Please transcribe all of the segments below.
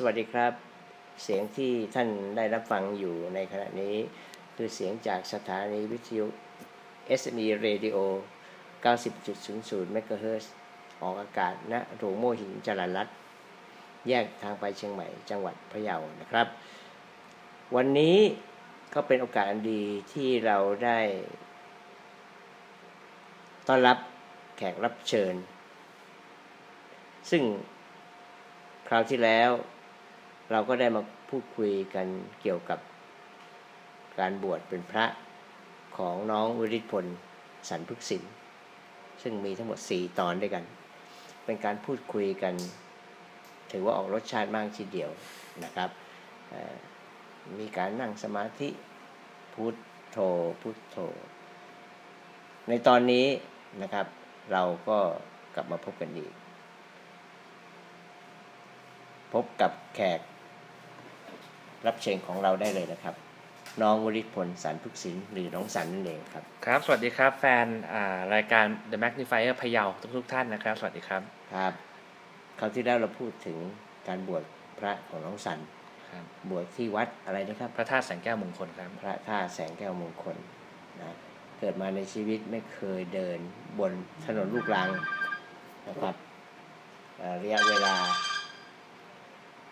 สวัสดีครับ เสียงที่ท่านได้รับฟังอยู่ในขณะนี้ คือเสียงจากสถานีวิทยุ SME Radio 90.00 MHz ออกอากาศณโรงโมหินจรัญรัตแยกทางไปเชียงใหม่จังหวัดพะเยานะครับ วันนี้ก็เป็นโอกาสอันดีที่เราได้ต้อนรับแขกรับเชิญ ซึ่งคราวที่แล้ว เราก็ได้มาพูดคุยกันเกี่ยวกับการบวชเป็นพระของน้องวิริพลสันพึกษินซึ่งมีทั้งหมด 4 ตอนด้วยกัน เป็นการพูดคุยกัน ถือว่าออกรสชาติมากทีเดียวนะครับ มีการนั่งสมาธิพุทโธพุทโธ ในตอนนี้นะครับ เราก็กลับมาพบกันอีก พบกับแขก รับเชิญของเราได้เลยนะครับ น้องวริศพลสันพุกศิลหรือน้องสันนั่นเองครับ ครับ สวัสดีครับแฟนรายการ The Magnifier พะเยาทุกทุกท่านนะครับ สวัสดีครับครับคราวที่แล้วเราพูดถึงการบวชพระของน้องสันครับบวชที่วัดอะไรนะครับ พระธาตุแสงแก้วมงคลครับ พระธาตุแสงแก้วมงคลนะเกิดมาในชีวิตไม่เคยเดินบนถนนลูกรังนะครับเอ่อระยะเวลา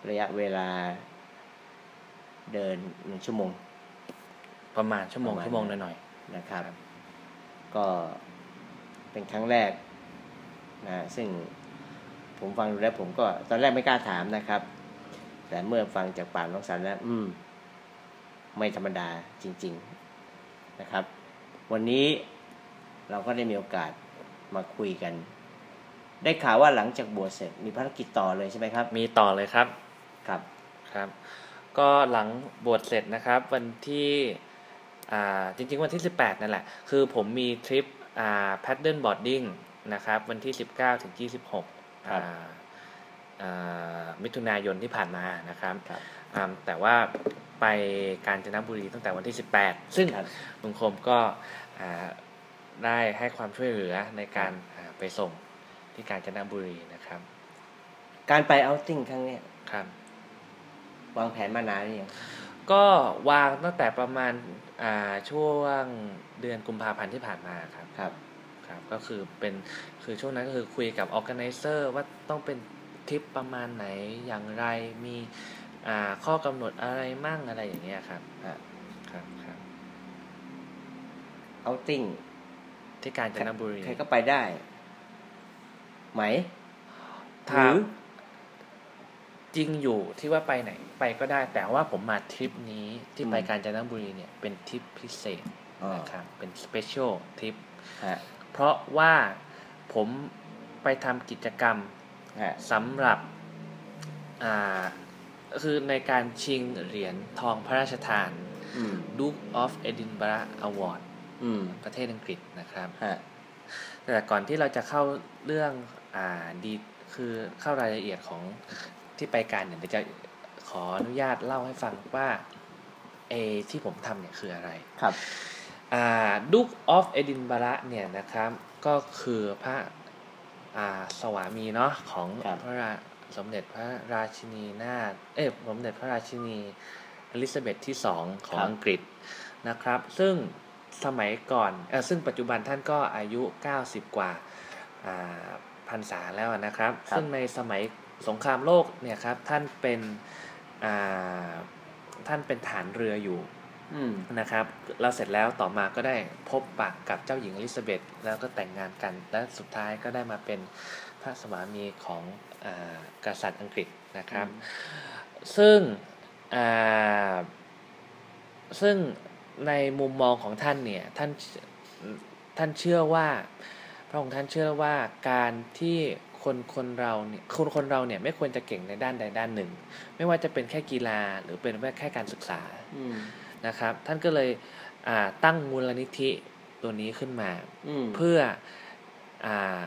ระยะเวลา เดินหนึ่งชั่วโมง ประมาณชั่วโมงประมาณชั่วโมงหน่อยนะครับ ก็เป็นครั้งแรกนะซึ่งผมฟังดูแล้วผมก็ตอนแรกไม่กล้าถามนะครับ แต่เมื่อฟังจากปากน้องสันแล้ว อืม ไม่ธรรมดาจริง ๆนะครับ วันนี้เราก็ได้มีโอกาสมาคุยกัน ได้ข่าวว่าหลังจากบวชเสร็จมีภารกิจต่อเลยใช่ไหมครับๆมีต่อเลยครับ ครับ ครับ ก็หลังบวชเสร็จนะครับ วันที่อ่าจริงๆ วันที่ 18 นั่นแหละ คือผมมีทริปอ่า paddle boarding นะครับ วันที่ 19 ถึง 26ครับอ่าอ่ามิถุนายนที่ผ่านมานะครับครับอ่าแต่ว่าไปกาญจนบุรีตั้งแต่วันที่ 18 ซึ่งครับลุงคมก็อ่าได้ให้ความช่วยเหลือในการอ่าไปส่งที่กาญจนบุรีนะครับ การไปเอาติ้งครั้งเนี้ยครับ วางแผนมานานหรือยังก็วางตั้งแต่ประมาณอ่าช่วงเดือนกุมภาพันธ์ที่ผ่านมาครับครับครับ ก็คือเป็นคือช่วงนั้นก็คือคุยกับ organizer ว่าต้องเป็นทริปประมาณไหนอย่างไรมีอ่าข้อกำหนดอะไรมั่งอะไรอย่างเงี้ยครับฮะครับครับเอาติ้งที่กาญจนบุรีใครก็ไปได้ ไหมหถ้ารือ จริงอยู่ที่ว่าไปไหนไปก็ได้ แต่ว่าผมมาทริปนี้ที่ไปกาญจนบุรีเนี่ยเป็นทริปพิเศษอ๋อนะครับเป็น special trip ฮะเพราะว่าผมไปทำกิจกรรมฮะสำหรับอ่าคือในการชิงเหรียญทองพระราชทานอืม Duke of Edinburgh Award อืมประเทศอังกฤษนะครับฮะแต่ก่อนที่เราจะเข้าเรื่องอ่าดีคือเข้ารายละเอียดของ ที่ไปการเนี่ยเดี๋ยวจะขออนุญาตเล่าให้ฟังว่าเอที่ผมทำเนี่ยคืออะไรครับอ่า Duke of Edinburgh เนี่ยนะครับ ก็คือพระอ่าสวามีเนาะของครับพระราสมเด็จพระราชินีนาถเอ้ยสมเด็จพระราชินีอลิซาเบธที่สองของอังกฤษนะครับ ซึ่งสมัยก่อนเออซึ่งปัจจุบันท่านก็อายุ 90 กว่าอ่าพรรษาแล้วนะครับครับซึ่งในสมัย สงครามโลกเนี่ยครับท่านเป็นอ่าท่านเป็นฐานเรืออยู่อืมนะครับแล้วเสร็จแล้วต่อมาก็ได้พบปะกับเจ้าหญิงอลิซาเบธแล้วก็แต่งงานกัน และสุดท้ายก็ได้มาเป็นพระสวามีของอากษัตริย์อังกฤษนะครับ ซึ่งอ่าซึ่งในมุมมองของท่านเนี่ยท่านท่านเชื่อว่า พระองค์ท่านเชื่อว่าการที่ คนคนเราเนี่ยคนคนเราเนี่ยไม่ควรจะเก่งในด้านใดด้านหนึ่ง ไม่ว่าจะเป็นแค่กีฬาหรือเป็นแค่การศึกษาอืมนะครับ ท่านก็เลยอ่าตั้งมูลนิธิตัวนี้ขึ้นมาอืมเพื่ออา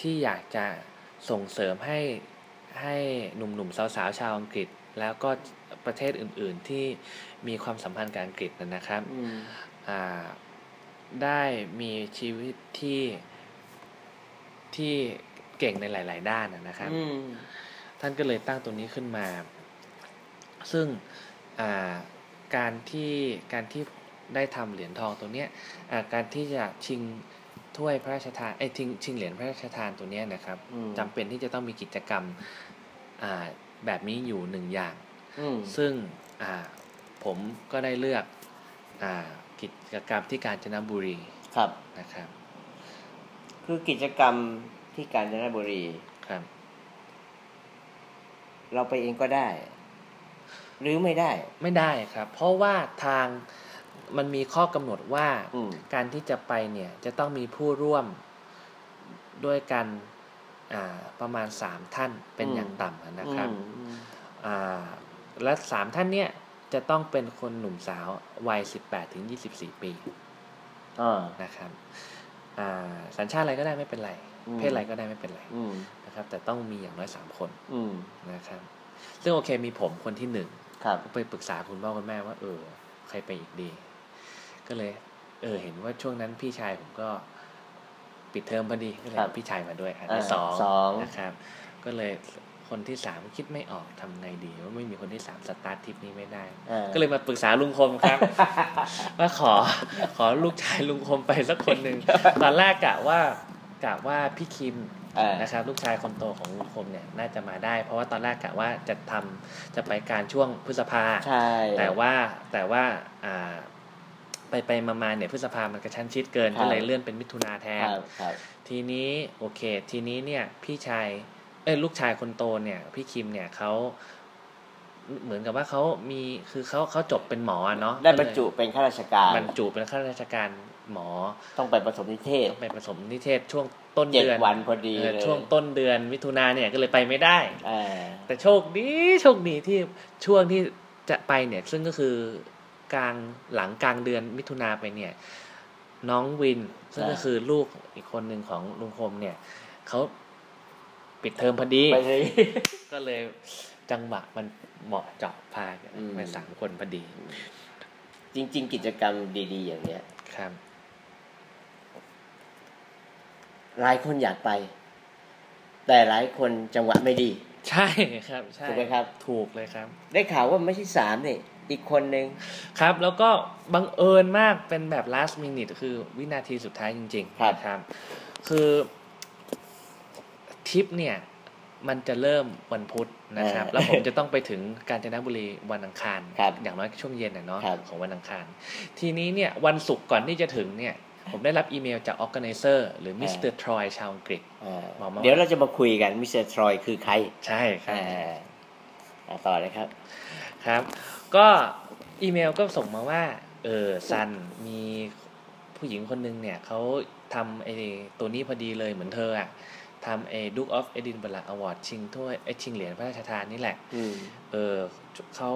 ที่อยากจะส่งเสริมให้ให้หนุ่มๆสาวๆชาวอังกฤษ แล้วก็ประเทศอื่น ๆที่มีความสัมพันธ์กับอังกฤษนะนะครับอืมอ่าได้มีชีวิตที่ที่ เก่งในหลาย ๆ ด้านนะนะครับอืมท่านก็เลยตั้งตัวนี้ขึ้นมา ซึ่งการที่การที่ได้ทำเหรียญทองตัวเนี้ยการที่จะชิงถ้วยพระราชทานไอ้ชิงชิงเหรียญพระราชทานตัวเนี้ยนะครับจำเป็นที่จะต้องมีกิจกรรมแบบนี้อยู่หนึ่งอย่าง ซึ่งผมก็ได้เลือกอกิจกรรมที่กาญจนบุรีครับนะครับ คือกิจกรรม ที่กาญจนบุรีครับ เราไปเองก็ได้ หรือไม่ได้ ไม่ได้ครับ เพราะว่าทางมันมีข้อกำหนดว่าการที่จะไปเนี่ยจะต้องมีผู้ร่วมด้วยกันประมาณสามท่านเป็นอย่างต่ำนะครับและสามท่านเนี่ยจะต้องเป็นคนหนุ่มสาววัยสิบแปดถึงยี่สิบสี่ปีนะครับสัญชาติอะไรก็ได้ไม่เป็นไร เพศอะไรก็ได้ไม่เป็นไรนะครับ แต่ต้องมีอย่างน้อยสามคนนะครับ ซึ่งโอเคมีผมคนที่หนึ่งไปปรึกษาคุณพ่อคุณแม่ว่า เออ ใครไปอีกดี ก็เลย เออ เห็นว่าช่วงนั้นพี่ชายผมก็ปิดเทอมพอดีก็เลยพี่ชายมาด้วยอันที่สองนะครับ ก็เลยคนที่สามคิดไม่ออกทำไงดีว่าไม่มีคนที่สามสตาร์ททริปนี้ไม่ได้ ก็เลยมาปรึกษาลุงคมครับ ว่าขอขอลูกชายลุงคมไปสักคนหนึ่งตอนแรกกะว่า กะว่าพี่คิมนะครับลูกชายคนโตของลุงคมเนี่ยน่าจะมาได้ เพราะว่าตอนแรกกะว่าจะทำจะไปการช่วงพฤษภาแต่ว่าแต่ว่าอ่าไปไปมาๆเนี่ยพฤษภามันกระชั้นชิดเกินก็เลยเลื่อนเป็นมิถุนาแทนทีนี้โอเค ทีนี้เนี่ยพี่ชายเอ้ลูกชายคนโตเนี่ย พี่คิมเนี่ยเขาเหมือนกับว่าเขามีคือเขาเขาจบเป็นหมอเนาะได้บรรจุเป็นข้าราชการบรรจุเป็นข้าราชการ หมอ ต้องไปผสมนิเทศต้องไปผสมนิเทศช่วงต้นเดือนวันพอดีช่วงต้นเดือนมิถุนาเนี่ยก็เลยไปไม่ได้แต่โชคดีโชคดีที่ช่วงที่จะไปเนี่ย ซึ่งก็คือกลางหลังกลางเดือนมิถุนาไปเนี่ย น้องวิน ซึ่งก็คือลูกอีกคนหนึ่งของลุงคมเนี่ยเขาปิดเทอมพอดี ก็เลยจังหวะมันเหมาะเจาะพาไปสามคนพอดี จริง ๆ กิจกรรมดี ๆ อย่างเนี้ยครับ หลายคนอยากไป แต่หลายคนจังหวะไม่ดี ใช่ครับใช่ถูกไหมครับ ถูกเลยครับ ได้ข่าวว่าไม่ใช่สามนี่อีกคนหนึ่งครับ แล้วก็บังเอิญมากเป็นแบบ last minute คือวินาทีสุดท้ายจริงๆครับครับ คือทริปเนี่ยมันจะเริ่มวันพุธนะครับ แล้วผมจะต้องไปถึงกาญจนบุรีวันอังคาร อย่างน้อยช่วงเย็นเนาะของวันอังคาร ทีนี้เนี่ยวันศุกร์ก่อนที่จะถึงเนี่ย ผมได้รับอีเมลจาก organizer หรือมิสเตอร์ทรอยชาวอังกฤษบอกมาเดี๋ยวเราจะมาคุยกันมิสเตอร์ทรอยคือใคร ใช่ครับต่อเลยครับ ครับ ก็อีเมลก็ส่งมาว่า เออซันมีผู้หญิงคนนึงเนี่ยเขาทำไอ้ตัวนี้พอดีเลยเหมือนเธออะทำเอ Duke of Edinburgh Award ชิงถ้วยไอชิงเหรียญพระราชทานนี่แหละเออเขา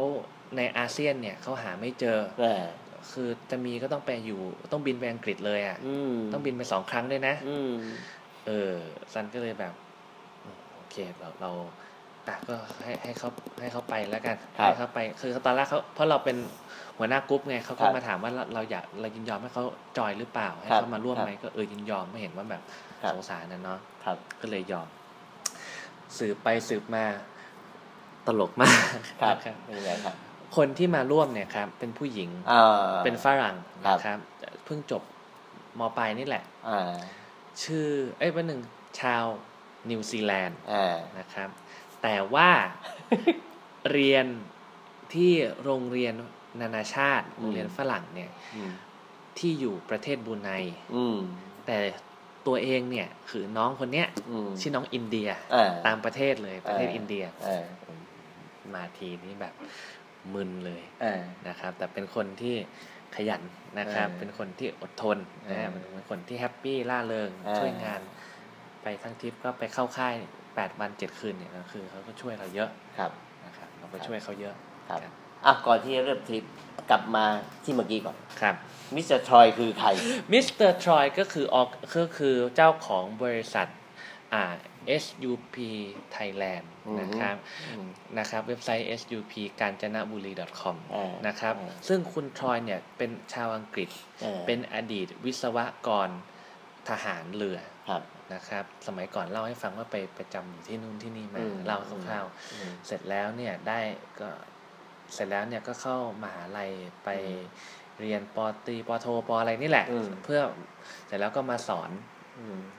ในอาเซียนเนี่ยเขาหาไม่เจอ คือจะมีก็ต้องไปอยู่ ต้องบินไปอังกฤษเลยอะต้องบินไปสองครั้งด้วยนะเออซันก็เลยแบบโอเคเราเราอะก็ให้ให้เขาให้เขาไปแล้วกันให้เขาไปคือตอนแรกเขาเพราะเราเป็นหัวหน้ากรุ๊ปไงเขาก็มาถามว่าเราอยากเรายินยอมให้เขาจอยหรือเปล่า ให้เขามาร่วมไหมก็เออยินยอมไม่เห็นว่าแบบสงสารนะเนาะก็เลยยอม สืบไปสืบมาตลกมากครับเป็นไงครับ คนที่มาร่วมเนี่ยครับ เป็นผู้หญิงเป็นฝรั่งนะครับเพิ่งจบมปลายนี่แหละชื่อเอ้ยเป็นหนึ่งชาวนิวซีแลนด์นะครับ แต่ว่า เรียนที่โรงเรียนนานาชาติโรงเรียนฝรั่งเนี่ยที่อยู่ประเทศบูไนแต่ตัวเองเนี่ยคือน้องคนเนี้ยชื่อน้องอินเดียตามประเทศเลยประเทศอินเดียมาทีนี้แบบ มึนเลยนะครับ แต่เป็นคนที่ขยันนะครับ เป็นคนที่อดทนนะเป็นคนที่ happy ร่าเริงช่วยงาน ไปทั้งทริปก็ไปเข้าค่ายแปดวันเจ็ดคืนเนี่ยก็คือเขาก็ช่วยเราเยอะครับนะครับเราไปช่วยเขาเยอะครับอะก่อนที่จะเริ่มทริปกลับมาที่เมื่อกี้ก่อนครับมิสเตอร์ทรอยคือใครมิสเตอร์ทรอยก็คือออกก็คือเจ้าของบริษัทอ่า SUP Thailand นะครับนะครับเว็บไซต์ sup กาญจนบุรี .com นะครับซึ่งคุณทรอยเนี่ยเป็นชาวอังกฤษ เป็นอดีตวิศวกรทหารเรือนะครับ สมัยก่อนเล่าให้ฟังว่าไปประจำอยู่ที่นู่นที่นี่มาอืมเล่าคร่าวอืมๆเสร็จแล้วเนี่ยได้ก็เสร็จแล้วเนี่ยก็เข้ามหาลัยไปเรียนปอตรีปอโทปออะไรนี่แหละอืมเพื่อเสร็จแล้วก็มาสอนอืม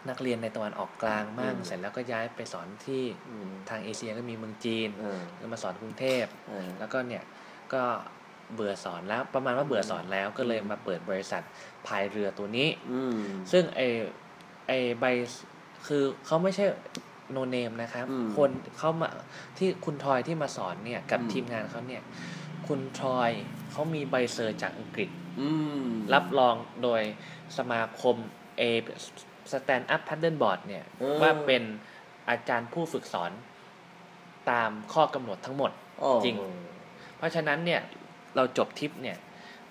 นักเรียนในตะวันออกกลางมั่งอืมเสร็จแล้วก็ย้ายไปสอนที่อืมทางเอเชียก็มีเมืองจีนเออก็มาสอนกรุงเทพเออแล้วก็เนี่ยก็เบื่อสอนแล้วประมาณว่าเบื่อสอนแล้วก็เลยอืมมาเปิดบริษัทพายเรือตัวนี้อืมซึ่งไอไอใบคือเขาไม่ใช่โนเนมนะครับอืมคนเขามาที่คุณทรอยที่มาสอนเนี่ยกับอืมทีมงานเขาเนี่ย คุณทรอยเขามีใบ cert จากอังกฤษอืมรับรองโดยสมาคมเอ stand up paddle board เนี่ยเออว่าเป็นอาจารย์ผู้ฝึกสอนตามข้อกำหนดทั้งหมดโอ้จริง เพราะฉะนั้นเนี่ยเราจบทริปเนี่ย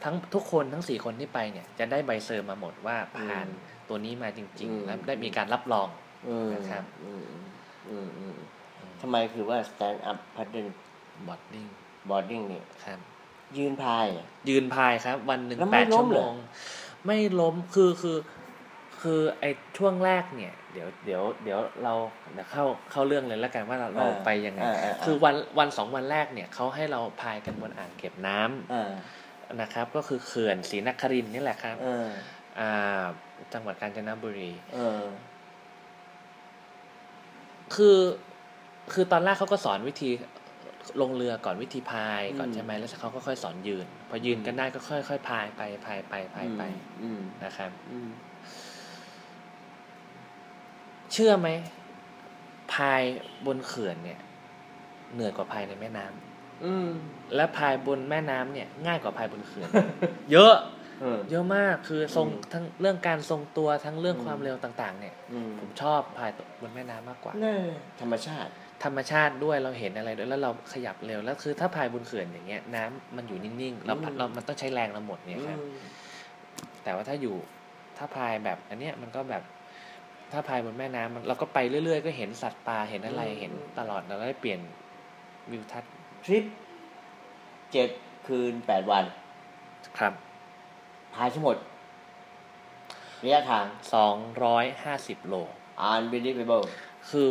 ทั้งทุกคนทั้งสี่คนที่ไปเนี่ยจะได้ใบ cert มาหมดว่าผ่านตัวนี้มาจริง ๆ แล้วได้มีการรับรองอืมนะครับอืมอืมอืมทำไมคือว่า stand up paddle บอดดิ้ง boarding เนี่ยครับ ยืนพายอะยืนพายครับ วันหนึ่งแล้วไม่แปดล้ชั่มวเหรโมองไม่ล้มคือคือ คือไอ้ช่วงแรกเนี่ย เดี๋ยวเดี๋ยวเดี๋ยวเราเดี๋ยวเข้าเข้าเรื่องเลยแล้วกันว่าเราเราไปยังไงาาาคือวันวันสองวันแรกเนี่ยเขาให้เราพายกันบนอ่างเก็บน้ำอ่านะครับ ก็คือเขื่อนศรีนครินทร์นี่แหละครับเอออ่าจังหวัดกาญจนบุรีเออคือคือตอนแรกเขาก็สอนวิธีลงเรือก่อนวิธีพายก่อนอืมใช่ไหมแล้วเขาก็ค่อยสอนยืน พอยืนกันได้ก็ค่อยค่อยพายไปพายไปพายไปอืมนะครับอืม เชื่อไหมพายบนเขื่อนเนี่ย เหนื่อยกว่าพายในแม่น้ำอืมและพายบนแม่น้ำเนี่ย ง่ายกว่าพายบนเขื่อน เยอะเออเยอะมากคือทรงอืมทั้งเรื่องการทรงตัวทั้งเรื่องอืมความเร็วต่าง ๆ เนี่ยอืมผมชอบพายบนแม่น้ำมากกว่าน่าธรรมชาติ ธรรมชาติด้วยเราเห็นอะไรด้วยแล้วเราขยับเร็วแล้วคือถ้าพายบนเขื่อนอย่างเงี้ย น้ำมันอยู่นิ่งๆเราพัดอืมเรามันต้องใช้แรงเราหมดเนี่ยครับอืมแต่ว่าถ้าอยู่ถ้าพายแบบอันเนี้ยมันก็แบบ ถ้าพายบนแม่น้ำมันเราก็ไปเรื่อยๆ ก็เห็นสัตว์ป่าเห็นอะไรเห็นตลอดเราได้เปลี่ยนวิวทัศน์ทริปเจ็ดคืนแปดวัน ครับ พายทั้งหมดระยะทางสองร้อยห้าสิบโล unbelievable คือ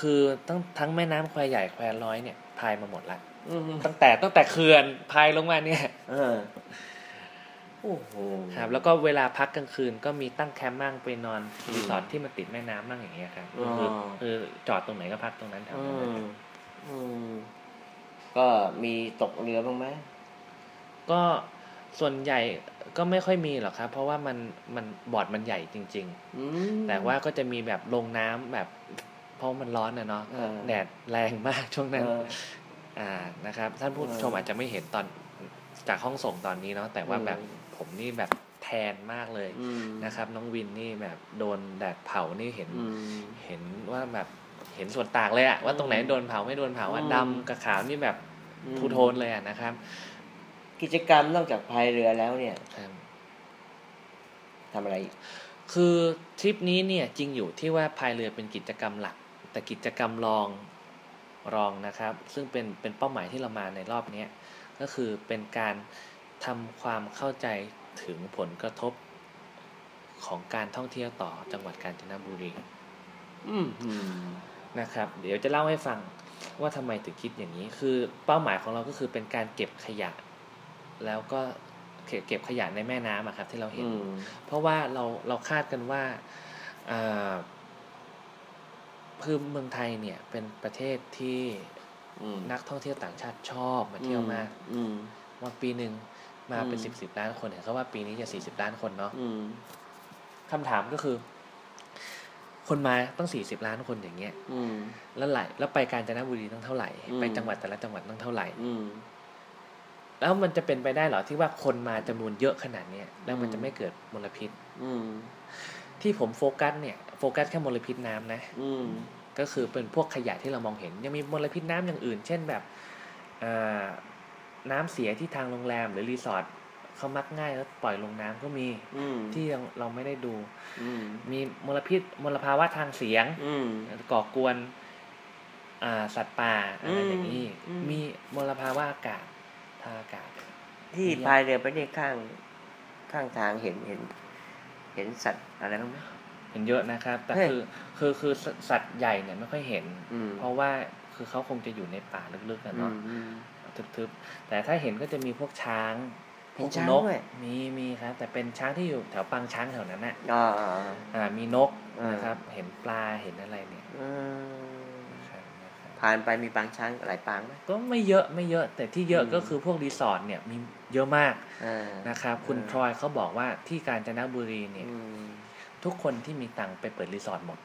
คือทั้งทั้งแม่น้ำแควใหญ่แควน้อยเนี่ย พายมาหมดละอืมตั้งแต่ตั้งแต่เขื่อนพายลงมาเนี่ยเออ โอ้โหครับแล้วก็เวลาพักกลางคืนก็มีตั้งแคมป์มั่งไปนอนรีสอร์ทที่มันติดแม่น้ำมั่งอย่างเงี้ยครับอ๋อคือคือจอดตรงไหนก็พักตรงนั้นแถวอืนั้นเลยมอืมก็มีตกเรือบ้างไหมก็ส่วนใหญ่ก็ไม่ค่อยมีหรอกครับ เพราะว่ามันมันบอร์ดมันใหญ่จริงอืมๆแต่ว่าก็จะมีแบบลงน้ำแบบเพราะมันร้อนนะเนาะเออแดดแรงมากช่วงนั้นเอออ่านะครับ ท่านผู้เออชมอาจจะไม่เห็นตอนจากห้องส่งตอนนี้เนาะแต่ว่าอืมแบบ ผมนี่แบบแทนมากเลยอืมนะครับ น้องวินนี่แบบโดนแดดเผานี่เห็นอืมเห็นว่าแบบเห็นส่วนต่างเลยอะว่าตรงไหนโดนเผาไม่โดนเผาว่าอืมดำกับขาวนี่แบบอืมทูโทนเลยอะนะครับ กิจกรรมนอกจากพายเรือแล้วเนี่ยครับทำอะไรอีกคือทริปนี้เนี่ยจริงอยู่ที่ว่าพายเรือเป็นกิจกรรมหลัก แต่กิจกรรมรองรองนะครับ ซึ่งเป็นเป็นเป้าหมายที่เรามาในรอบเนี้ยก็คือเป็นการ ทำความเข้าใจถึงผลกระทบของการท่องเที่ยวต่อจังหวัดกาญจนบุรีอืมอืมนะครับ เดี๋ยวจะเล่าให้ฟังว่าทำไมถึงคิดอย่างนี้ คือเป้าหมายของเราก็คือเป็นการเก็บขยะ แล้วก็เก็บเก็บขยะในแม่น้ำอะครับ ที่เราเห็นอืมเพราะว่าเราเราคาดกันว่าอ่าคือเมืองไทยเนี่ยเป็นประเทศที่อืมนักท่องเที่ยวต่างชาติชอบมาเที่ยวมากอืมว่าปีหนึ่ง มาเป็นอืมสิบสิบล้านคนเห็นเขาว่าปีนี้จะสี่สิบล้านคนเนาะอืมคำถามก็คือ คนมาต้องสี่สิบล้านคนอย่างเงี้ย อืมแล้วไหลแล้วไปกาญจนบุรีต้องเท่าไหร่อืมไปจังหวัดแต่ละจังหวัดต้องเท่าไหร่ อืมแล้วมันจะเป็นไปได้เหรอที่ว่าคนมาจำนวนเยอะขนาดเนี้ยแล้วมันอืมจะไม่เกิดมลพิษ อืมที่ผมโฟกัสเนี่ยโฟกัสแค่มลพิษน้ำนะ อืมก็คือเป็นพวกขยะที่เรามองเห็น ยังมีมลพิษน้ำอย่างอื่น เช่นแบบ อ่าน้ำเสียที่ทางโรงแรมหรือรีสอร์ทเขามักง่ายแล้วปล่อยลงน้ำก็มีอืมที่ยังเราไม่ได้ดูอืมมีมลพิษมลภาวะทางเสียง อืมก่อกวนอ่าสัตว์ป่าอะไรอย่างนี้อืมมีมลภาวะอากาศทางอากาศ ที่พายเรือไปเนี่ยข้างข้างทางเห็นเห็น เห็นสัตว์อะไรบ้างไหมเห็นเยอะนะครับ แต่เฮ้ยคือคือคือสัตว์ใหญ่เนี่ยไม่ค่อยเห็นอืมเพราะว่าคือเขาคงจะอยู่ในป่าลึกๆกันอืเนาะมอืม ทึบๆ แต่ถ้าเห็นก็จะมีพวกช้างเห็นพวกช้างนกด้วยมีมีครับ แต่เป็นช้างที่อยู่แถวปางช้างแถวนั้นน่ะอ่าอ่าอ่าอ่ามีนกอ่านนะครับ เห็นปลาเห็นอะไรเนี่ยอืมนะครับนะครับผ่านไปมีปางช้างหลายปางไหมก็ไม่เยอะไม่เยอะ แต่ที่เยอะอืมก็คือพวกรีสอร์ทเนี่ยมีเยอะมากอ่านะครับ คุณอ่าพลอยเขาบอกว่าที่กาญจนบุรีเนี่ยอืมทุกคนที่มีตังค์ไปเปิดรีสอร์ทหมด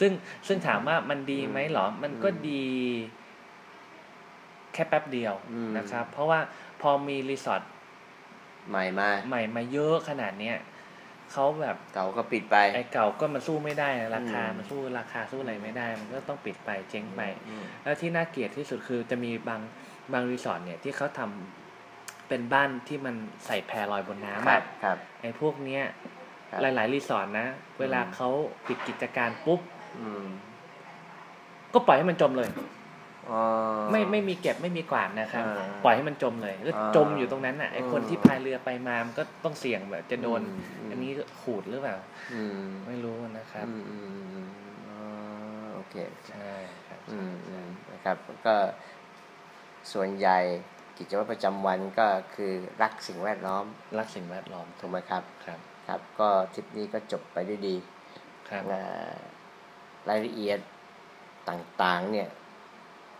ซึ่งซึ่งถามว่ามันดีไหมเหรอ มันก็อืมดีแค่แป๊บเดียวอืมนะครับ เพราะว่าพอมีรีสอร์ทใหม่มาใหม่มาเยอะขนาดเนี้ยเขาแบบเก่าก็ปิดไปไอ้เก่าก็มันสู้ไม่ได้นะราคาอืมมันสู้ราคาสู้อะไรไม่ได้ มันก็ต้องปิดไปเจ๊งไปอืมแล้วที่น่าเกลียดที่สุดคือจะมีบางบางรีสอร์ทเนี่ยที่เขาทำเป็นบ้านที่มันใส่แพลอยบนน้ำครัอะบครับไอ้พวกเนี้ยครับหลาย ๆ รีสอร์ทนะ เวลาอืมเขาปิดกิจการปุ๊บอืมก็ปล่อยให้มันจมเลยอ๋อ ไม่ไม่มีเก็บไม่มีกวาดนะครับอ่าปล่อยให้มันจมเลยก็อ่าจมอยู่ตรงนั้นน่ะไอ้คนอืมที่พายเรือไปมามันก็ต้องเสี่ยงแบบจะโดนอืมอันนี้ขูดหรือเปล่าอืมไม่รู้นะครับอืมอืมอืมอ๋อโอเคใช่ครับอืมอืมนะครับก็ส่วนใหญ่กิจวัตรประจำวันก็คือรักสิ่งแวดล้อม รักสิ่งแวดล้อมถูกไหมครับครับครับ ก็ทริปนี้ก็จบไปด้วยดีครับอ่ารายละเอียดต่างๆเนี่ย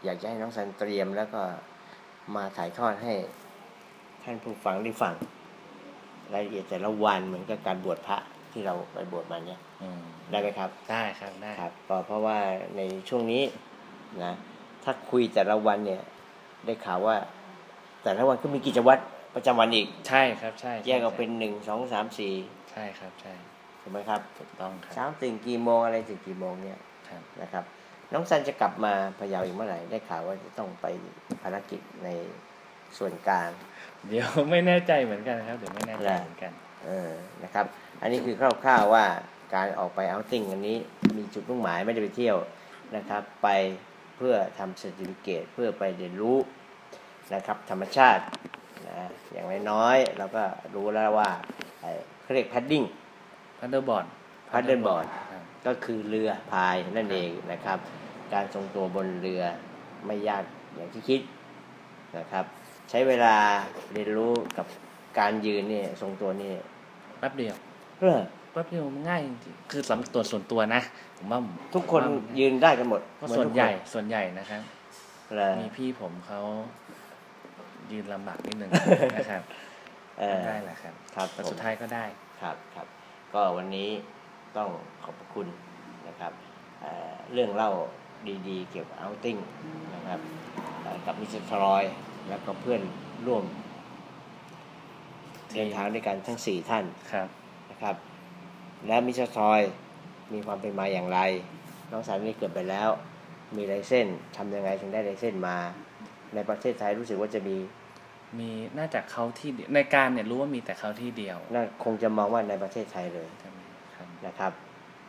อยากจะให้น้องสันเตรียมแล้วก็มาถ่ายทอดให้ท่านผู้ฟังได้ฟังรายละเอียดแต่ละวันเหมือนกับการบวชพระที่เราไปบวชมาเนี่ยอืมได้ไหมครับได้ครับได้ครับก็เพราะว่าในช่วงนี้นะถ้าคุยแต่ละวันเนี่ย ได้ข่าวว่า แต่ละวันก็มีกิจวัตรประจำวันอีกใช่ครับใช่ใช่แยกออกเป็นหนึ่งสองสามสี่ใช่ครับใช่ถูกไหมครับถูกต้องครับเช้าตื่นกี่โมงอะไรถึงกี่โมงเนี่ยครับนะครับ น้องซันจะกลับมาพะเยาอีกเมื่อไหร่ได้ข่าวว่าจะต้องไปภารกิจในส่วนกลาง เดี๋ยวไม่แน่ใจเหมือนกันครับ เดี๋ยวไม่แน่ใจเหมือนกัน เออนะครับ อันนี้คือคร่าวๆว่าการออกไป outing อันนี้มีจุดมุ่งหมายไม่ได้ไปเที่ยวนะครับ ไปเพื่อทำ certificate เพื่อไปเรียนรู้นะครับ ธรรมชาตินะอย่างน้อยๆเราก็รู้แล้วว่าไอ้เขาเรียกแพดดิ้งพันเดอร์บอร์ด Paddleboard ก็คือเรือพายนั่นเองนะครับ การทรงตัวบนเรือไม่ยากอย่างที่คิดนะครับ ใช้เวลาเรียนรู้กับการยืนนี่ทรงตัวนี่แป๊บเดียวเออแป๊บเดียวมันง่ายจริงๆคือสำหรับตัวส่วนตัวนะผมว่าทุกคนผมว่ายืนได้กันหมดก็เมือส่วนทุกคใหญ่ส่วนใหญ่นะครับ เลย มีพี่ผมเขายืนลำบากนิดนึงนะครับเออ ได้แหละครับครับแต่ผมสุดท้ายก็ได้ ครับครับก็วันนี้ต้องขอบพระคุณนะครับเอ่อเรื่องเล่า ดีๆ เกี่ยวกับ outing นะครับเอ่อกับมิสเตอร์ทรอยแล้วก็เพื่อนร่วมเดินทางด้วยกันทั้งสี่ท่านครับนะครับ และมิสเตอร์ทรอยมีความเป็นมาอย่างไร น้องสารนี่เกิดไปแล้ว มี license ทำยังไงถึงได้ license มา ในประเทศไทยรู้สึกว่าจะมีมีน่าจะเขาที่เดียวในการเนี่ยรู้ว่ามีแต่เขาที่เดียวน่าคงจะมองว่าในประเทศไทยเลยใช่ไหมครับนะครับ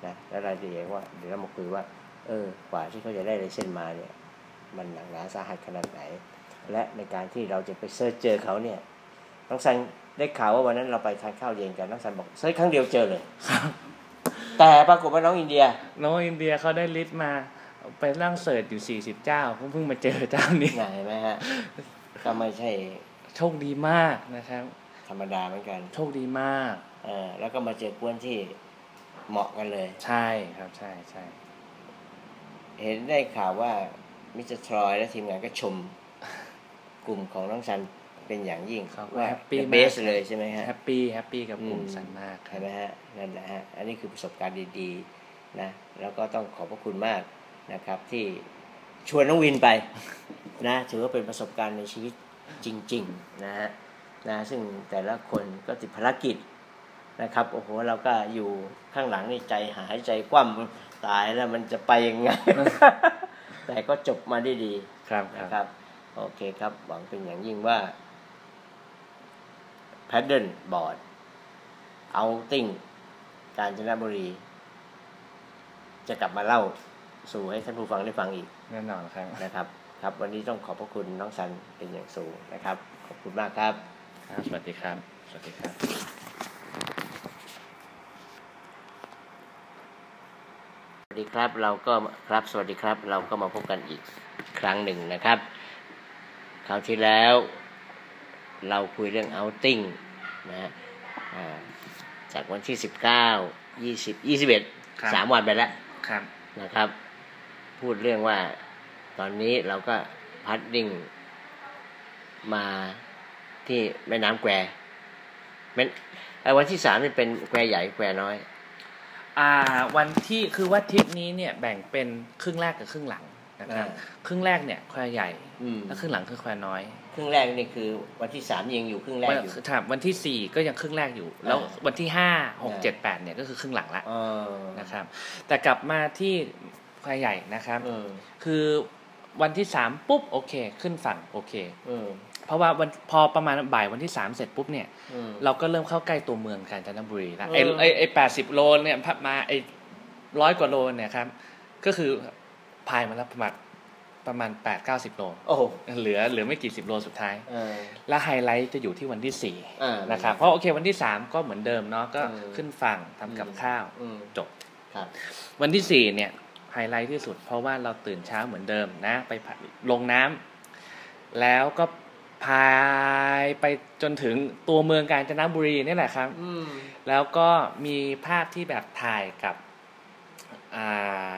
นะแล้วรายละเอียดว่าเดี๋ยวเรามาคุยว่า เออกว่าที่เขาจะได้ license มาเนี่ย มันหนักหนาสาหัสขนาดไหน และในการที่เราจะไป search เจอเขาเนี่ยน้องซันได้ข่าวว่าวันนั้นเราไปทานข้าวเย็นกันน้องซันบอก search ครั้งเดียวเจอเลยแต่ปรากฏว่าน้องอินเดีย น้องอินเดียเขาได้ list มาไปนั่ง search อยู่สี่สิบเจ้าเพิ่งมาเจอเจ้านี้ไงเห็นไหมฮะก็ไม่ใช่โชคดีมากนะครับ ธรรมดาเหมือนกันโชคดีมากเออแล้วก็มาเจอก๊วนที่เหมาะกันเลย ใช่ครับใช่ใช่ เห็นได้ข่าวว่ามิสเตอร์ทรอยและทีมงานก็ชมกลุ่มของน้องซันเป็นอย่างยิ่งเขาก็ว่าแฮปปี้เบมากๆเลยใช่ไหมฮะ happy happy กับกลุ่มอืมซันมากครัใช่บไหมฮะนั่นแหละฮะอันนี้คือประสบการณ์ดีๆนะแล้วก็ต้องขอบพระคุณมากนะครับ ที่ชวนน้องวินไป นะถือว่าเป็นประสบการณ์ในชีวิตจริง ๆ นะฮะนะซึ่งแต่ละคนก็ติดภารกิจนะครับโอ้โหเราก็อยู่ข้างหลังนี่ใจหายใจคว่ำ ตายแล้วมันจะไปยังไง แต่ก็จบมาได้ดีครับคนะครัรับบโอเคครับ หวังเป็นอย่างยิ่งว่า Paddle Board Outing กาญจนบุรี จะกลับมาเล่าสู่ให้ท่านผู้ฟังได้ฟังอีก แน่นอนครับนะครับ ครับ วันนี้ต้องขอบพระคุณน้องสันเป็นอย่างสูงนะครับ ขอบคุณมากครับ ครับ สวัสดีครับ สวัสดีครับ สวัสดีครับเราก็ครับสวัสดีครับ เราก็มาพบกันอีกครั้งหนึ่งนะครับคราวที่แล้ว เราคุยเรื่อง outing นะฮะอ่าจากวันที่สิบเก้ายี่สิบยี่สิบเอ็ดครับสามวันไปแล้วครับนะครับ พูดเรื่องว่าตอนนี้เราก็พัดดิ่งมาที่แม่น้ำแควแม่นเอ่อวันที่สามนี่เป็นแควใหญ่แควน้อย อ่าวันที่คือว่าทริปนี้เนี่ยแบ่งเป็นครึ่งแรกกับครึ่งหลังนะครับอ่า ครึ่งแรกเนี่ยแควใหญ่อืมแล้วครึ่งหลังคือแควน้อยครึ่งแรกนี่คือวันที่สามยังอยู่ครึ่งแรกวันอยู่ ถามวันที่สี่ก็ยังครึ่งแรกอยู่ แล้วอ่า วันที่ห้าหกอ่าเจ็ดแปดเนี่ยก็คือครึ่งหลังละเออนะครับ แต่กลับมาที่แควใหญ่นะครับ เออคือวันที่สามปุ๊บโอเค ขึ้นฝั่งโอเค เออ เพราะว่าวันพอประมาณบ่ายวันที่สามเสร็จปุ๊บเนี่ยเออเราก็เริ่มเข้าใกล้ตัวเมืองกาญจนบุรีแล้วเออไอ้ไอ้ไอ้แปดสิบโลเนี่ยพับมาไอ้ร้อยกว่าโลเนี่ยครับ ก็คือพายมาแล้วประมาณประมาณแปดเก้าสิบโลโอ้โหเหลือเหลือไม่กี่สิบโลสุดท้ายเออแล้วไฮไลท์จะอยู่ที่วันที่สี่อ่านะครับเพราะโอเควันที่สามก็เหมือนเดิมเนาะก็เออขึ้นฝั่งทำกับอืมข้าวอืมจบครับวันที่สี่เนี่ยไฮไลท์ที่สุด เพราะว่าเราตื่นเช้าเหมือนเดิมนะ ไปพะลงน้ำแล้วก็ พายไปจนถึงตัวเมืองกาญจนบุรีนี่แหละครับอืมแล้วก็มีภาพที่แบบถ่ายกับอ่า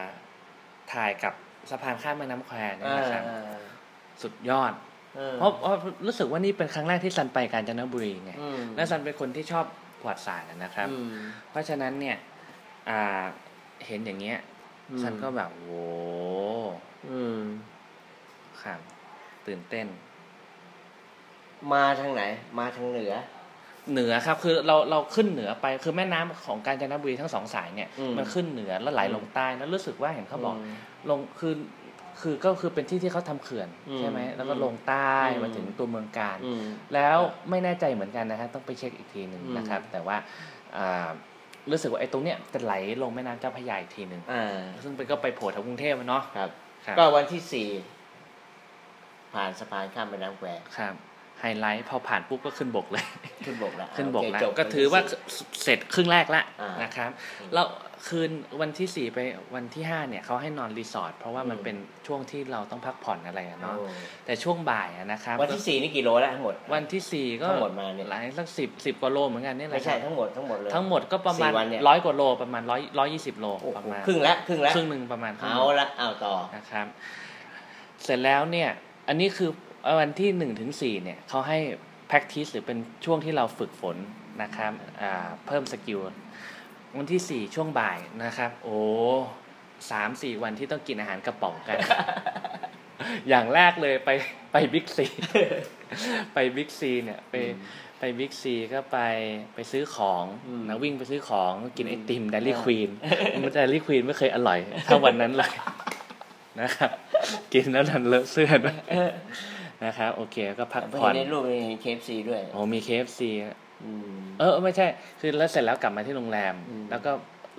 ถ่ายกับสะพานข้ามแม่น้ำแควเนี่ยอ่านะครับอ่าสุดยอดออเพราะเพราะรู้สึกว่านี่เป็นครั้งแรกที่ซันไปกาญจนบุรีไงอืมและซันเป็นคนที่ชอบประวัติศาสตร์นะครับอืมเพราะฉะนั้นเนี่ยอ่าเห็นอย่างเงี้ยอืมซันก็แบบโว้อืมครับตื่นเต้น มาทางไหน มาทางเหนือ เหนือครับคือเราเราขึ้นเหนือไปคือแม่น้ำของกาญจนบุรีทั้งสองสายเนี่ยอืมมันขึ้นเหนือแล้วไหลลงใต้แล้วรู้สึกว่าเห็นเขาบอกมลงคือคือก็คือเป็นที่ที่เขาทำเขื่อนอืมใช่ไหมแล้วก็ลงใต้อืม มาถึงตัวเมืองการ อืม แล้วไม่แน่ใจเหมือนกันนะครับต้องไปเช็คอีกทีหนึ่งอืมนะครับ แต่ว่าอ่ารู้สึกว่าไอ้ตรงเนี้ยจะไหลลงแม่น้ำเจ้าพระยาอีกทีหนึ่งอ่า ซึ่งไปก็ไปโผล่แถวกรุงเทพอะเนาะครับ ครับก็วันที่สี่ผ่านสะพานข้ามแม่น้ำแควครับ ไฮไลท์พอผ่านปุ๊บก็ขึ้นบกเลย ขึ้นบกแล้วขึ้นบกโอเคแล้วจบก็ถือว่าวันที่สี่เสร็จครึ่งแรกละอ่านนะครับอืมแล้วคืนวันที่สี่ไปวันที่ห้าเนี่ยเขาให้นอนรีสอร์ทเพราะว่ามันอืมเป็นช่วงที่เราต้องพักผ่อนอะไรอะเนาะโอ้แต่ช่วงบ่ายอะนะครับ วันที่สี่นี่กี่โลแล้วทั้งหมด วันที่สี่ก็ทั้งหมดมาเนี่ยหลายสักสิบสิบกว่าโลเหมือนกันเนี่ยแหละไม่ใช่ครับทั้งหมดทั้งหมดเลยทั้งหมดก็ประมาณสี่วันเนี่ยร้อยกว่าโลประมาณร้อยร้อยยี่สิบโลโอ้โหประมาณครึ่งแล้วครึ่งแล้วครึ่งหนึ่งประมาณครึ่งหเอานึ่งละเอาต่อนะครับ เสร็จแล้วเนี่ย อันนี้คือ วันที่หนึ่งถึงสี่เนี่ยเขาให้ practice หรือเป็นช่วงที่เราฝึกฝนนะครับอ่าเพิ่ม skill วันที่สี่ช่วงบ่ายนะครับ โอ้สามสี่วันที่ต้องกินอาหารกระป๋องกัน อย่างแรกเลยไปไปบิ๊กซี ไปบิ๊กซีเนี่ยไปอืมไปบิ๊กซีก็ไปไปซื้อของอืมนะวิ่งไปซื้อของกินไอติม Dairy อ่า Queenมัน Dairy Queen ไม่เคยอร่อยเท่าวันนั้นเลยนะครับ กินแล้วมันเลอะเสื้อด้วย นะครับโอเคก็พักไม่ผ่อนเห็นในรูปมี KFC ด้วยโอ้มี KFC อืมเออไม่ใช่ คือแล้วเสร็จแล้วกลับมาที่โรงแรมอืมแล้วก็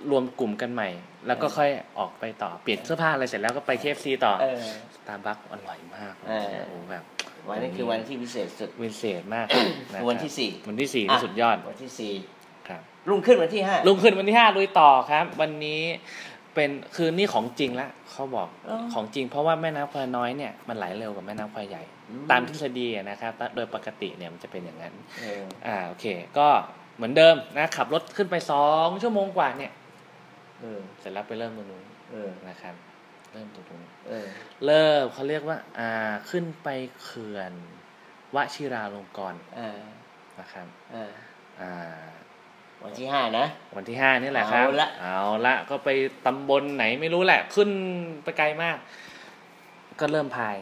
รวมกลุ่มกันใหม่ แล้วก็ค่อยออกไปต่อเปลี่ยนเสื้อผ้าอะไรเสร็จแล้วก็ไป KFC ต่อเออสตาร์บัคอร่อยมากเออโอ้แบบวันนี้คือวันที่พิเศษสุดวิเศษมากครับวันที่สี่วันที่สี่อะนี่สุดยอดวันที่สี่ครับรุ่งขึ้นวันที่ห้าลุงขึ้นวันที่ห้าลุยต่อครับ วันนี้ เป็นคือนี่ของจริงละเขาบอกอ๋อของจริง เพราะว่าแม่น้ำแควน้อยเนี่ยมันไหลเร็วกว่าแม่น้ำแควใหญ่อืมตามทฤษฎีอะนะครับโดยปกติเนี่ยมันจะเป็นอย่างนั้นเอออ่าโอเค ก็เหมือนเดิมนะขับรถขึ้นไปสองชั่วโมงกว่าเนี่ยเออเสร็จแล้วไปเริ่มตรงนู้นเออนะครับเริ่มตรงนู้นเออเริ่มเขาเรียกว่า อ่าขึ้นไปเขื่อนวชิราลงกรณ์อ่านะครับอ่าอ่า วันที่ห้านะ วันที่ห้านี่แหละครับ เอาละเอาละก็ไปตำบลไหนไม่รู้แหละ ขึ้นไปไกลมาก ก็เริ่มพาย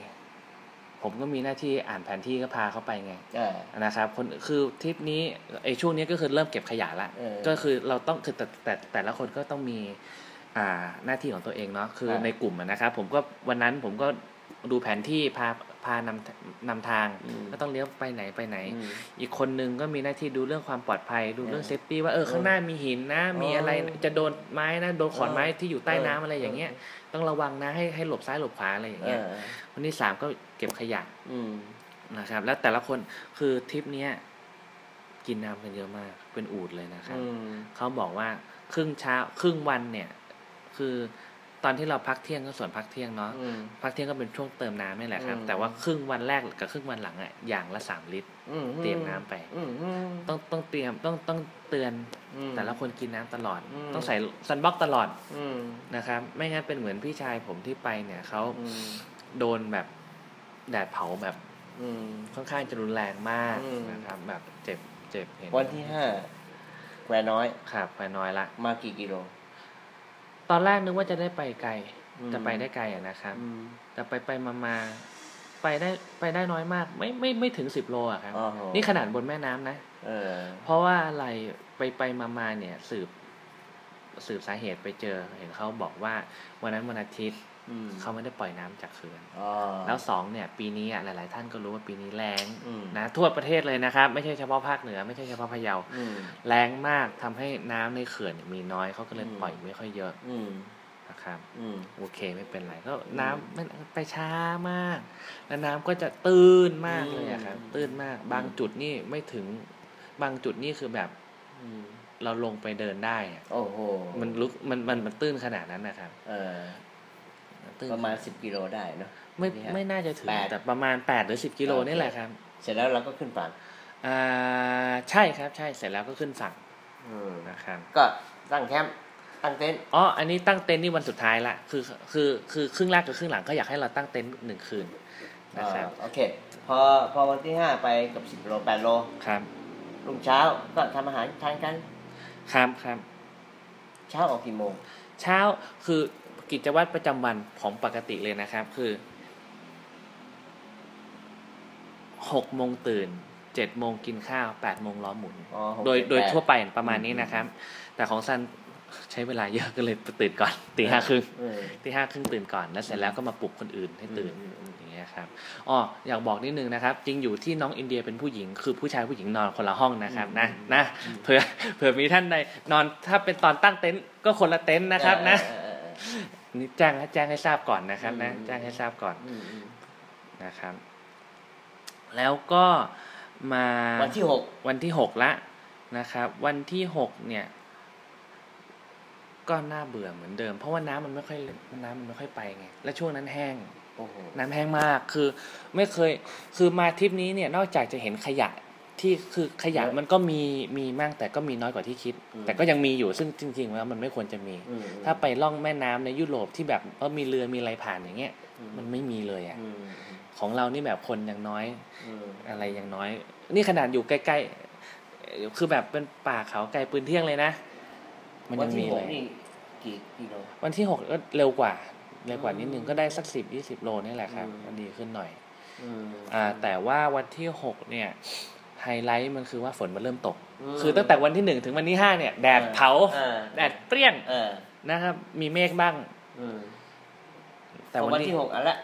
ผมก็มีหน้าที่อ่านแผนที่ก็พาเขาไปไงเออนะครับ คนคือทริปนี้ไอ้ช่วงนี้ก็คือเริ่มเก็บขยะละเออก็คือเราต้องคือแต่แต่แต่ละคนก็ต้องมี อ่าหน้าที่ของตัวเองเนาะคือครับในกลุ่มอะนะครับ ผมก็วันนั้นผมก็ ดูแผนที่พาพานำนำทางอืมก็ต้องเลี้ยวไปไหนไปไหนอืมอีกคนนึงก็มีหน้าที่ดูเรื่องความปลอดภัย ดูเรื่องเออเซฟตี้ว่าเออข้างหน้ามีหินนะ มีอะไรเออจะโดนไม้นะโดนขอนไม้เออที่อยู่ใต้น้ำอะไรอย่างเงี้ย ต้องระวังนะให้ให้หลบซ้ายหลบขวาอะไรอย่างเอเงี้ยอวันที่สามก็เก็บขยะอืมนะครับ แล้วแต่ละคนคือทริปเนี้ยกินน้ำกันเยอะมาก เป็นอูดเลยนะครับอืมเขาบอกว่าครึ่งเช้าครึ่งวันเนี่ย คือ ตอนที่เราพักเที่ยงก็ส่วนพักเที่ยงเนาะอืมพักเที่ยงก็เป็นช่วงเติมน้ำนี่แหละครับอืมแต่ว่าครึ่งวันแรกกับครึ่งวันหลังอะอย่างละสามลิตรอืมเตรียมน้ำไปอืมอืมต้องต้องเตรียมต้องต้องเตือนอืมแต่ละคนกินน้ำตลอดอืมต้องใส่ซันบ็อกตลอดอืมนะครับ ไม่งั้นเป็นเหมือนพี่ชายผมที่ไปเนี่ยเขาอืมโดนแบบแดดเผาแบบอืมค่อนข้างจะรุนแรงมากอืมนะครับ แบบเจ็บเจ็บเห็นวันที่ห้าแควน้อยครับไปน้อยละ มากี่กิโล ตอนแรกนึกว่าจะได้ไปไกลอืมจะไปได้ไกลอะนะครับอืมแต่ไปไปมามาไปได้ไปได้น้อยมาก ไม่ไม่ไม่ถึงสิบโลอะครับอ๋อโหนี่ขนาดบนแม่น้ำนะเออ เพราะว่าอะไรไปไปมามาเนี่ยสืบ สืบสาเหตุไปเจอ เห็นเขาบอกว่าวันนั้นวันอาทิตย์อืม เขาไม่ได้ปล่อยน้ำจากเขื่อนอ๋อแล้วสองเนี่ย ปีนี้อะหลาย ๆ ท่านก็รู้ว่าปีนี้แรงอืมนะทั่วประเทศเลยนะครับ ไม่ใช่เฉพาะภาคเหนือ ไม่ใช่เฉพาะพะเยาอืมแรงมากทำให้น้ำในเขื่อนมีน้อยเขาก็เลยอืมปล่อยไม่ค่อยเยอะอืมนะครับอืมโอเคไม่เป็นไรก็น้ำมันไปช้ามาก แล้วน้ำก็จะตื้นมากเลยอะครับอืมตื้นมาก บางจุดนี่ไม่ถึง บางจุดนี่คือแบบอืมเราลงไปเดินได้อะโอ้โหมันลุกมันมันมันตื้นขนาดนั้นนะครับ เออ ตื้นประมาณสิบกิโลได้เนอะไม่นี่ฮะไม่น่าจะถึงแปดแต่ประมาณแปดหรือสิบกิโลโอเคนี่แหละครับ เสร็จแล้วเราก็ขึ้นฝั่งอ่าใช่ครับ ใช่เสร็จแล้วก็ขึ้นฝั่งอืมนะครับก็ตั้งแคมป์ตั้งเต็นท์อ๋ออันนี้ตั้งเต็นท์นี่วันสุดท้ายละคือคือคือครึ่งแรกกับครึ่งหลังก็อยากให้เราตั้งเต็นท์หนึ่งคืนนะครับอ่าโอเค พอพอวันที่ห้าไปกับสิบโลแปดโลครับรุ่งเช้าก็ทำอาหารทานกันครับครับเช้าออกกี่โมง เช้าคือ กิจวัตรประจำวันของปกติเลยนะครับ คือหกโมงตื่นเจ็ดโมงกินข้าวแปดโมงล้อหมุนอ๋อหกโดยเจ็โดยแปทั่วไปประมาณนี้นะครับ แต่ของซันใช้เวลาเยอะก็เลยตื่นก่อนตีห้าครึ่งเออตีห้าครึ่งตื่นก่อนแล้วเสร็จแล้วก็มาปลุกคนอื่นให้ตื่นอืมอืมอย่างเงี้ยครับอ๋ออยากบอกนิดนึงนะครับ จริงอยู่ที่น้องอินเดียเป็นผู้หญิง คือผู้ชายผู้หญิงนอนคนละห้องนะครับนะนะเผื่อเผื่อมีท่านใดนอนถ้าเป็นตอนตั้งเต็นท์ก็คนละเต็นท์นะครับนะ เออเออเออนี่แจ้งแจ้งให้ทราบก่อนนะครับนะอืมแจ้งให้ทราบก่อนอืมอืมนะครับ แล้วก็มาวันที่หกวันที่หกละนะครับ วันที่หกเนี่ย ก็น่าเบื่อเหมือนเดิม เพราะว่าน้ำมันไม่ค่อยน้ำมันไม่ค่อยไปไงและช่วงนั้นแห้งโอ้โหน้ำแห้งมากคือไม่เคย คือมาทริปนี้เนี่ยนอกจากจะเห็นขยะ ที่คือขยะมันก็มีมีมากแต่ก็มีน้อยกว่าที่คิด แต่ก็ยังมีอยู่ซึ่งจริงๆแล้วมันไม่ควรจะมีอืมถ้าไปล่องแม่น้ำในยุโรปที่แบบว่ามีเรือมีอะไรผ่านอย่างเงี้ยอืมันไม่มีเลยอะอืมของเรานี่แบบคนยังน้อยอืมอะไรยังน้อย นี่ขนาดอยู่ใกล้ๆเอ่อคือแบบเป็นป่าเขาไกลปืนเที่ยงเลยนะ มันวัยังที่มีหเลกยนี่กี่กิโลวันที่หกก็เร็วกว่าเร็วกว่านิดนึงก็ได้สักสิบยี่สิบโลนี่แหละครับอืมมันดีขึ้นหน่อยอืมอ่าแต่ว่าวันที่หกเนี่ย ไฮไลท์มันคือว่าฝนมันเริ่มตกมคือตั้งแต่วันที่หนึ่งถึงวันที่ห้าเนี่ย แดดเผาเออแดดเปรี้ยงเออนะครับ มีเมฆบ้างอืมแต่พอวัวันนที่ที่หกอันละ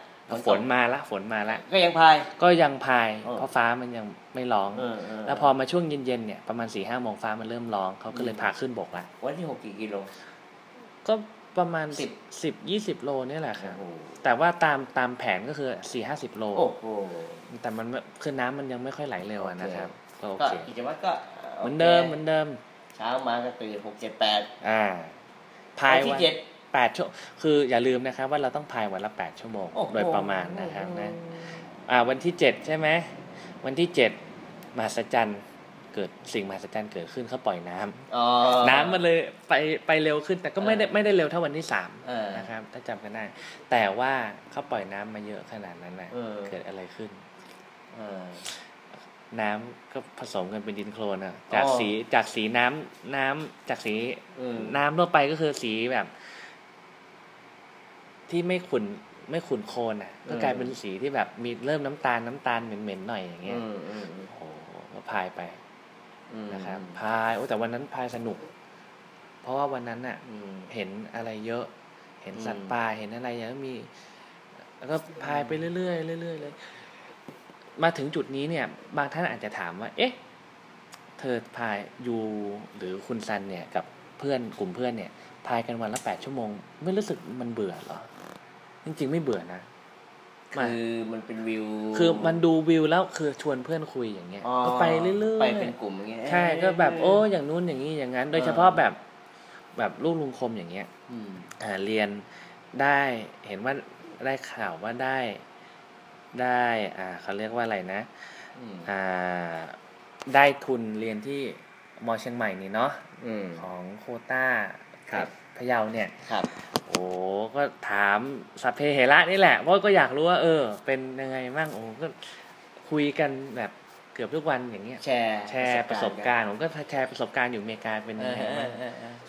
ฝนมาละฝนมาละก็ยังพาย ก็ยังพายเออเพราะฟ้ามันยังไม่ร้องเออเออแล้วพอมาช่วงเย็นๆเนี่ยประมาณสี่ห้าโมงฟ้ามันเริ่มร้องเขาก็เลยพาขึ้นบกละวันที่หกกี่กิโลก็ ประมาณสิสิบบสิบยี่สิบโลเนี่ยแหละครับโอ้โหแต่ว่าตามตามแผนก็คือสี่ห้าสิบโล โอ้โหแต่มันไม่คือน้ำมันยังไม่ค่อยไหลเร็วอะนะครับก็โอก็เคกิจวัตรก็เหมือนเดิมเหมือนเดิม เช้ามาก็ตื่นหกเจ็ดแปดอ่าพายวันที่วันเจ็ดแปดชั่วคืออย่าลืมนะครับว่าเราต้องพายวันละแปดชั่วโมงโอ้โหโดยประมาณนะครับนะอ่าวันที่เจ็ดใช่ไหมวันที่เจ็ดมหัศจรรย์ เกิดสิ่งมหัศจรรย์เกิดขึ้นเขาปล่อยน้ำอ๋อน้ำมันเลยไปไปเร็วขึ้น แต่ก็ไม่ได้เออไม่ได้เร็วเท่าวันที่สามเออนะครับ ถ้าจำกันได้ แต่ว่าเขาปล่อยน้ำมาเยอะขนาดนั้นนะเออเกิดอะไรขึ้นเออน้ำก็ผสมกันเป็นดินโคลนอะจากอ๋อสีจากสีน้ำน้ำจากสีอืมน้ำทั่วไปก็คือสีแบบ ที่ไม่ขุ่นไม่ขุ่นโคลนอะ ก็กลายเป็นสีที่แบบมีเริ่มน้ำตาลน้ำตาลเหม็นๆหน่อยอย่างเงี้ยอืมอืมอืมโอ้โหก็พายไปอืม นะครับพายโอ้แต่วันนั้นพายสนุก เพราะว่าวันนั้นอะอืมเห็นอะไรเยอะ เห็นสัตอืว์มป่าเห็นอะไรเยอะมี แล้วก็พายไปเรื่อยๆเรื่อยๆเลยมาถึงจุดนี้เนี่ย บางท่านอาจจะถามว่า เอ๊ะ เธอพายยูหรือคุณซันเนี่ย กับเพื่อนกลุ่มเพื่อนเนี่ยพายกันวันละแปดชั่วโมง ไม่รู้สึกมันเบื่อเหรอจริงๆไม่เบื่อนะ คือมันเป็นวิว คือมันดูวิวแล้วคือชวนเพื่อนคุยอย่างเงี้ยอ๋อก็ไปเรื่อยๆไปเป็นกลุ่มอย่างเงี้ยใช่ก็แบบโอ้อย่างนู้นอย่างนี้อย่างนั้น โดยเฉพาะแบบแบบลูกลุงคมอย่างเงี้ยอืมอ่าเรียนได้เห็นว่าได้ข่าวว่าได้ได้อ่าเขาเรียกว่าอะไรนะอืมอ่าได้ทุนเรียนที่มอเชียงใหม่นี่เนาะอืมของโควต้าครับ พะเยาเนี่ยครับ โอ้ก็ถามสัพเพเหระนี่แหละเพราะก็อยากรู้ว่าเออ เป็นยังไงบ้างโอ้ก็คุยกันแบบเกือบทุกวันอย่างเงี้ยแชร์แชร์ประสบการณ์ผมก็แชร์ประสบการณ์อยู่อเมริกาเป็นยังไงบ้าง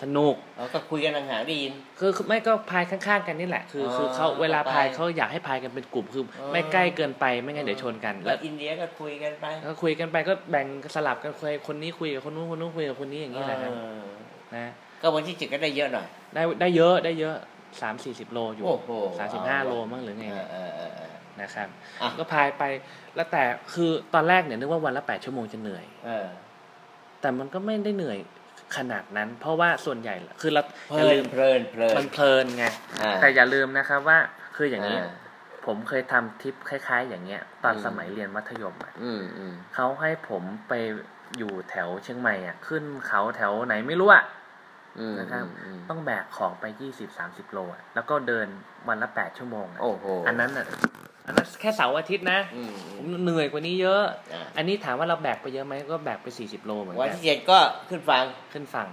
สนุกเราก็คุยกันห่างๆได้ยินคือไม่ก็พายข้างๆกันนี่แหละ คือคือเขาเวลาพายเขาอยากให้พายกันเป็นกลุ่มคือไม่ใกล้เกินไปไม่งั้นเดี๋ยวชนกัน แล้วอินเดียก็คุยกันไปก็คุยกันไปก็แบ่งสลับกันคุยคนนี้คุยกับคนนู้นคนนู้นคุยกับคนนี้อย่างนี้แหละครับนะ ก็วันที่เจ็ดก็ได้เยอะหน่อย ได้ได้เยอะได้เยอะสามสี่สิบโลอยู่โอ้โหสามสิบห้าโลมั้งหรือไงเอเนี่อยเออเออเออนะครับอะก็พายไปแล้วแต่คือตอนแรกเนี่ยนึกว่าวันละแปดชั่วโมงจะเหนื่อยเออแต่มันก็ไม่ได้เหนื่อยขนาดนั้น เพราะว่าส่วนใหญ่คือเราเพอย่าลิลืนมเพลินเพลินมันเพลินไงอ่าแต่อย่าลืมนะครับว่าคืออย่างนี้อ่าผมเคยทำทริปคล้าย ๆ อย่างเงี้ย ตอนอืมสมัยเรียนมัธยมอะอืมอืมเขาให้ผมไปอยู่แถวเชียงใหม่อะ ขึ้นเขาแถวไหนไม่รู้อะอืม นะครับอืมต้องแบกของไปยี่สิบสามสิบโลอะแล้วก็เดินวันละแปดชั่วโมงอะโอ้โหอันนั้นอะอันนั้นแค่เสาร์อาทิตย์นะอืมผอืมมเหนื่อยกว่านี้เยอะอ่าอันนี้ถามว่าเราแบกไปเยอะไหมก็แบกไปสี่สิบโลเหมือนวันกันที่เจ็ดก็ขึ้นฟังขึ้นฝั่ง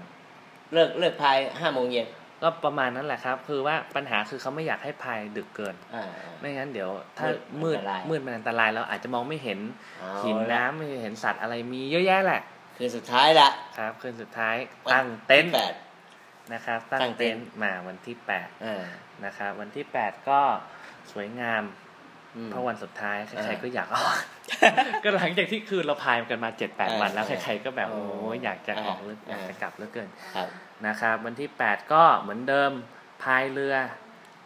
เลิกเลิกพายห้าโมงเย็นก็ประมาณนั้นแหละครับ คือว่าปัญหาคือเขาไม่อยากให้พายดึกเกินอ่าไม่งั้นเดี๋ยว ถ้ามืมืดดอันตรายมืดมันอันตรายเราอาจจะมองไม่เห็นเอาหินละน้ำไม่เห็นสัตว์อะไรมีเยอะแยะแหละคือสุดท้ายละครับคืนสุดท้ายวันตั้งเต็นท์ที่แปด นะครับ ตั้ตั้งงเต็เต็นนท์ ท์มาวันที่แปดอ่านะครับ วันที่แปดก็สวยงาม อืม เพราะวันสุดท้ายใครอ่าๆก็อยากออก ก็หลังจากที่คืนเราพายกันมาเจ็ดแปดอ่าวันแล้วอ่าใครๆก็แบบโอ้โอ้ยอยากจะออกหรืออ่าอยากจะกลับเหลือเกินครับ นะครับ วันที่แปดก็เหมือนเดิมพายเรือ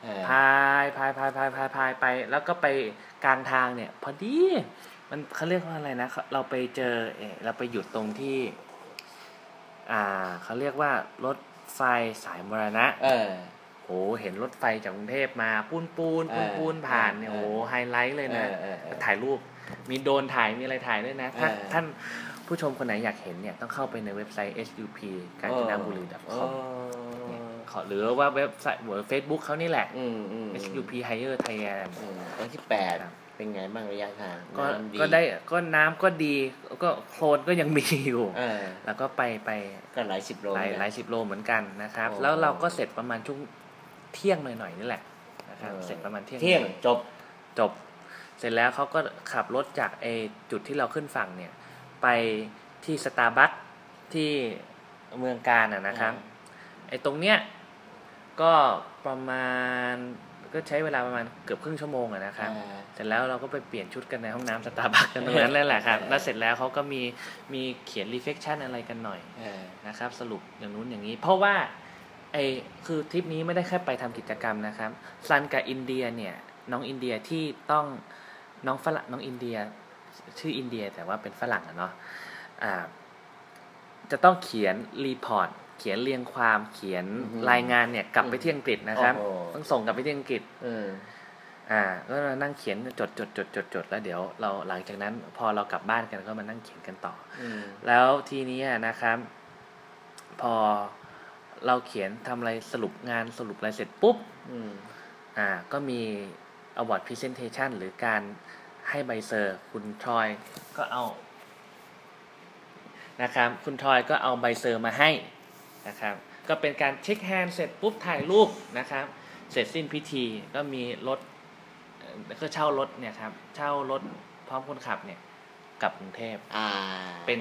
อ่า พายพายพายพายพายพายไป แล้วก็ไปกลางทางเนี่ย พอดีมันเขาเรียกว่าอะไรนะเขาเราไปเจอเออเราไปหยุดตรงที่ อ่าเขาเรียกว่ารถ ไฟสายมรณะเออโหเห็นรถไฟจากกรุงเทพมาปูนปูนเอปูนอปูนผ่านเนี่ยเออโหไฮไลท์เลยนะเออเออเออถ่ายรูปมีโดรนถ่ายมีอะไรถ่ายด้วยนะถ้าเออท่านผู้ชมคนไหนอยากเห็นเนี่ยต้องเข้าไปในเว็บไซต์ sup กาญจนบุรีโอ้ com ขอหรือว่าเว็บไซต์หรือเฟซบุ๊กเขานี่แหละอืมอืม sup hire thailand อืมวันที่แปดครับ เป็นไงบ้างระยะทางก็น้ำก็ได้ก็น้ำก็ดีก็โคลนก็ยังมีอยู่เออแล้วก็ไปไปก็หลายสิบโลหลายเหมือนกันหลายสิบโลเหมือนกันนะครับโอ้แล้วเราก็เสร็จประมาณช่วงเที่ยงหน่อยๆนี่แหละนะครับเออเสร็จประมาณเที่ยงเที่ยงจบจบ เสร็จแล้วเขาก็ขับรถจากไอจุดที่เราขึ้นฝั่งเนี่ย ไปที่สตาร์บัคที่เมืองการอะนะครับไอตรงเนี้ยก็ประมาณ ก็ใช้เวลาประมาณเกือบครึ่งชั่วโมงอะนะครับอ่าเสร็จแล้วเราก็ไปเปลี่ยนชุดกันในห้องน้ำสตาร์บัคกันตรงนั้นนั่นแหละครับแล้วเสร็จแล้วเขาก็มีมีเขียนรีเฟ c ชันอะไรกันหน่อยเออนะครับสรุปอย่างนู้นอย่างนี้ เพราะว่าไอคือทริปนี้ไม่ได้แค่ไปทำกิจกรรมนะครับซันกับอินเดียเนี่ยน้องอินเดียที่ต้องน้องฝรั่งน้องอินเดีย ชื่ออินเดียแต่ว่าเป็นฝรั่งอะเนาะอ่าจะต้องเขียน report เขียนเรียงความเขียนอือฮึรายงานเนี่ย กลับไปที่อังกฤษนะครับโอ้โหต้องส่งกลับไปที่อังกฤษเอออ่าก็มานั่งเขียนจดจดจดจดจดแล้วเดี๋ยวเราหลังจากนั้น พอเรากลับบ้านกันก็มานั่งเขียนกันต่ออืมแล้วทีนี้นะครับ พอเราเขียนทำอะไรสรุปงานสรุปอะไรเสร็จปุ๊บอืมอ่า ก็มี award presentation หรือการให้ใบเซอร์ คุณทรอยก็เอานะครับ คุณทรอยก็เอาใบ cer มาให้ นะครับ ก็เป็นการ shake hand เสร็จปุ๊บถ่ายรูปนะครับ เสร็จสิ้นพิธีก็มีรถเอ่อก็เช่ารถเนี่ยครับเช่ารถพร้อมคนขับเนี่ยกลับกรุงเทพอ่าเป็น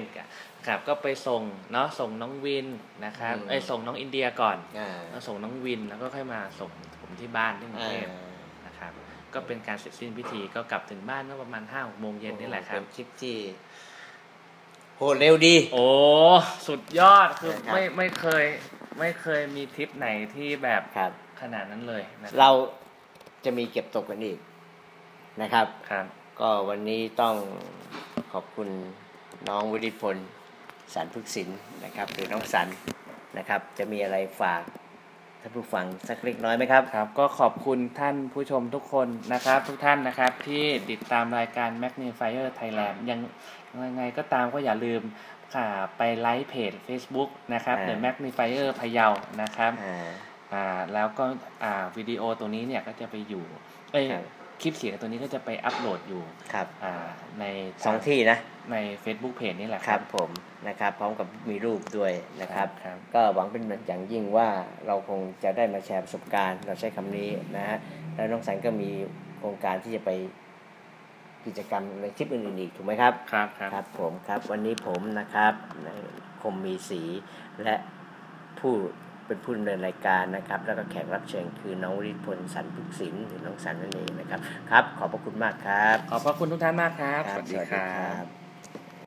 ครับก็ไปส่งเนาะส่งน้องวินนะครับอืมเอ้ยส่งน้องอินเดียก่อนอ่าแล้วส่งน้องวินแล้วก็ค่อยมาส่งผมที่บ้านที่กรุงอ่าเทพนะครับ ก็เป็นการเสร็จสิ้นพิธีก็กลับถึงบ้านก็ประมาณห้าหกโมงเย็นนี่แหละครับเป็นทริปที่ โหเร็วดี โอ้ สุดยอดคือนะครับ ไม่ไม่เคย ไม่เคยมีทริปไหนที่แบบครับ ขนาดนั้นเลยนะครับเราจะมีเก็บตกกันอีกนะครับ ครับ ก็วันนี้ต้องขอบคุณน้องวุฒิพลสันพึกษินนะครับ หรือน้องสันนะครับ จะมีอะไรฝากท่านผู้ฟังสักเล็กน้อยไหมครับ ครับก็ขอบคุณท่านผู้ชมทุกคนนะครับ ทุกท่านนะครับที่ติดตามรายการ Magnifier Thailand ยัง ยังไงก็ตามก็อย่าลืมค่ะไปไลค์เพจ Facebook นะครับอ่า The Magnifier พะเยานะครับอ่าอ่าแล้วก็อ่าวิดีโอตัวนี้เนี่ยก็จะไปอยู่ เอ้ยครับคลิปเสียงตัวนี้ก็จะไปอัปโหลดอยู่ครับอ่าในสองที่นะ ใน Facebook Page นี่แหละคครัรับบผมนะครับ พร้อมกับมีรูปด้วยนะครับครับ ก็หวังเป็นอย่างยิ่งว่าเราคงจะได้มาแชร์ประสบการณ์ เราใช้คำนี้นะฮะแล้วน้องสันก็มีโครงการที่จะไป กิจกรรมในทริปอื่นๆอีกถูกไหมครับ ครับครับครับผมครับวันนี้ผมนะครับคมมีสีและผู้เป็นผู้ดำเนินรายการนะครับ แล้วก็แขกรับเชิญคือน้องวริศพลสันพุกศิลป์หรือน้องสันนั่นเองนะครับ ครับ ขอบพระคุณมากครับ ขอบพระคุณทุกท่านมากครับครับสวัสดีครับบ